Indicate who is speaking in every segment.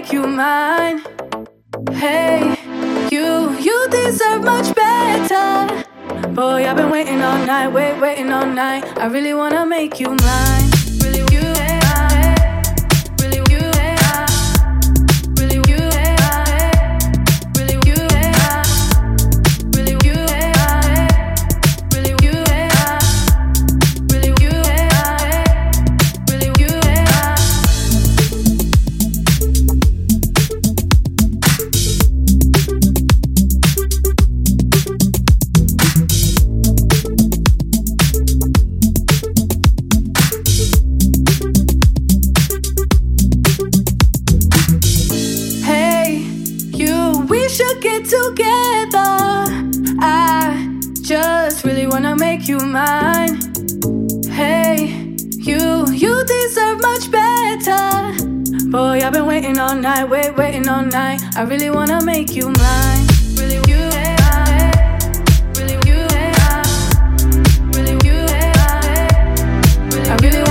Speaker 1: make you mine. Hey, you, you deserve much better. Boy, I've been waiting all night, wait, waiting all night. I really wanna make you mine. wait waiting all night. I really wanna make you mine. Really, you. Really, you. Really, you. I really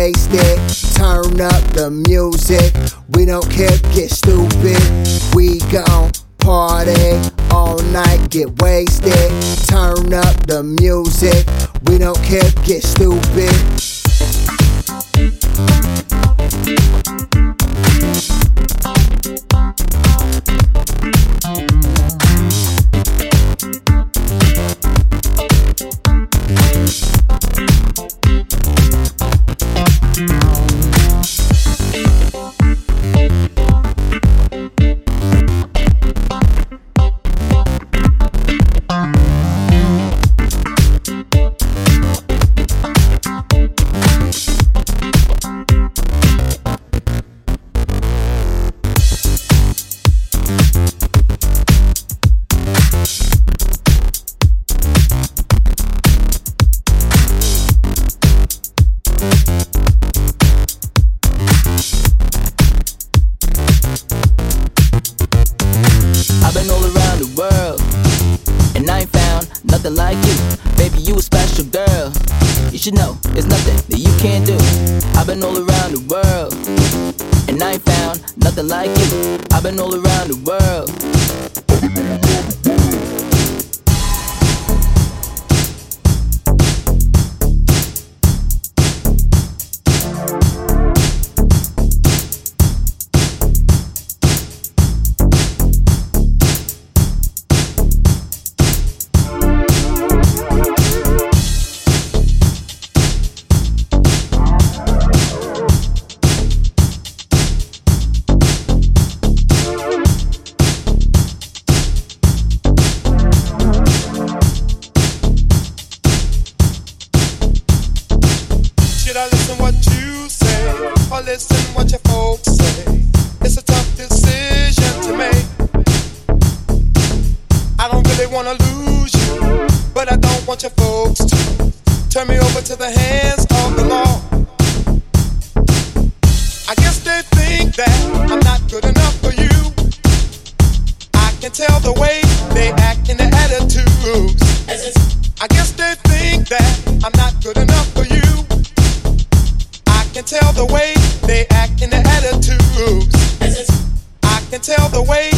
Speaker 2: wasted. Turn up the music. We don't care, get stupid. We gon' party all night, get wasted. Turn up the music. We don't care, get stupid.
Speaker 3: nothing like. I've been all around the world.
Speaker 4: Want to lose you, but I don't want your folks to turn me over to the hands of the law. I guess they think that I'm not good enough for you. I can tell the way they act in their attitudes. I guess they think that I'm not good enough for you. I can tell the way they act in their attitudes. I can tell the way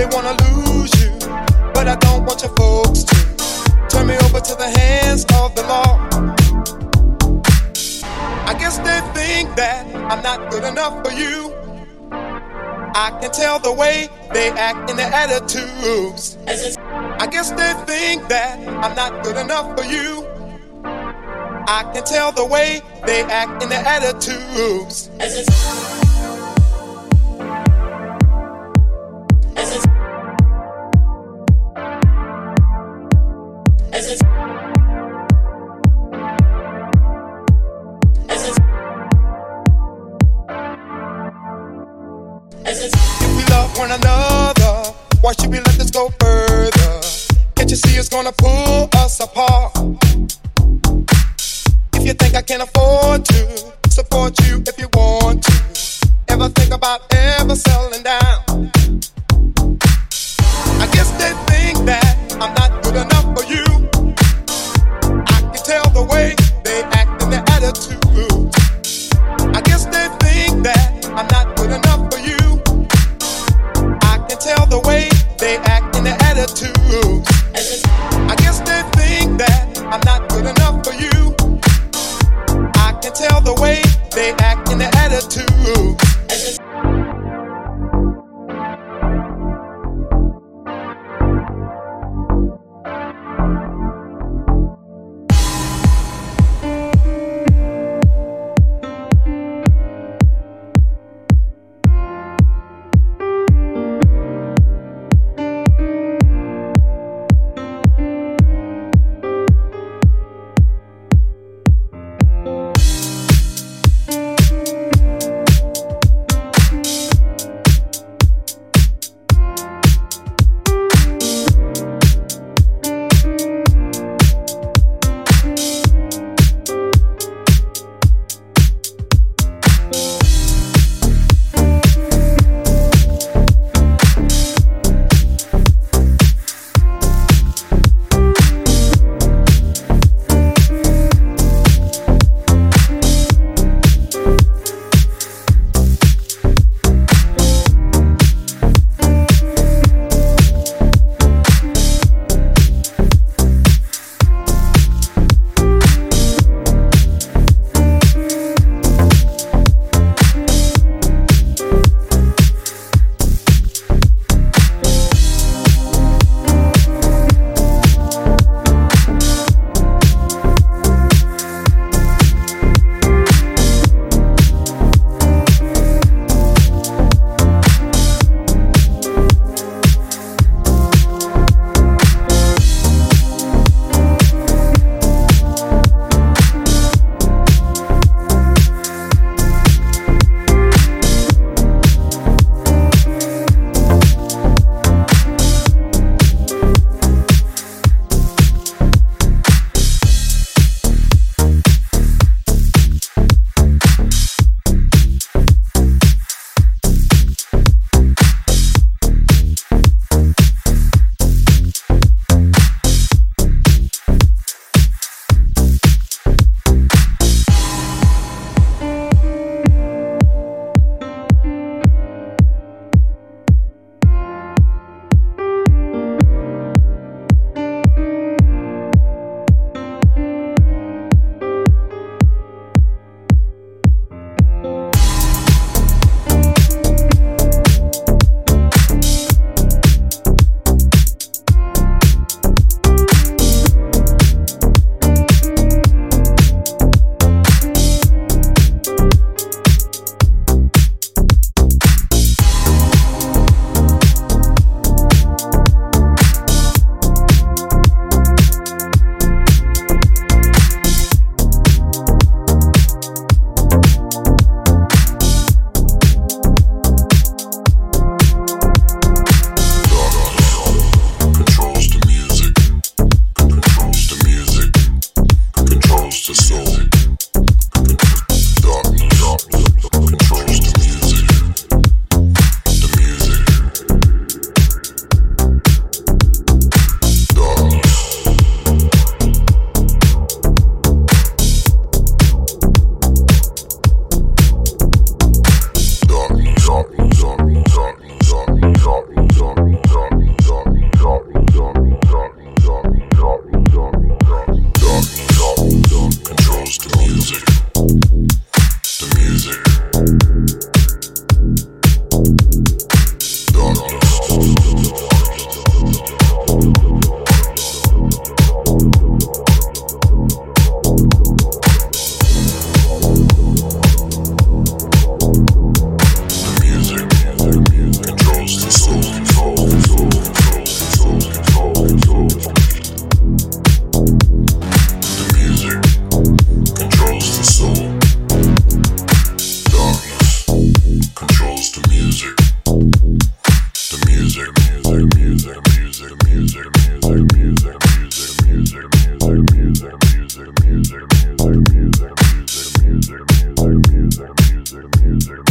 Speaker 4: I wanna lose you, but I don't want your folks to turn me over to the hands of the law. I guess they think that I'm not good enough for you. I can tell the way they act in their attitudes. I guess they think that I'm not good enough for you. I can tell the way they act in their attitudes. One another, why should we let this go further? Can't you see it's gonna pull us apart? If you think I can afford to support you if you want to, ever think about ever selling down?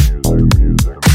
Speaker 4: music,
Speaker 1: music.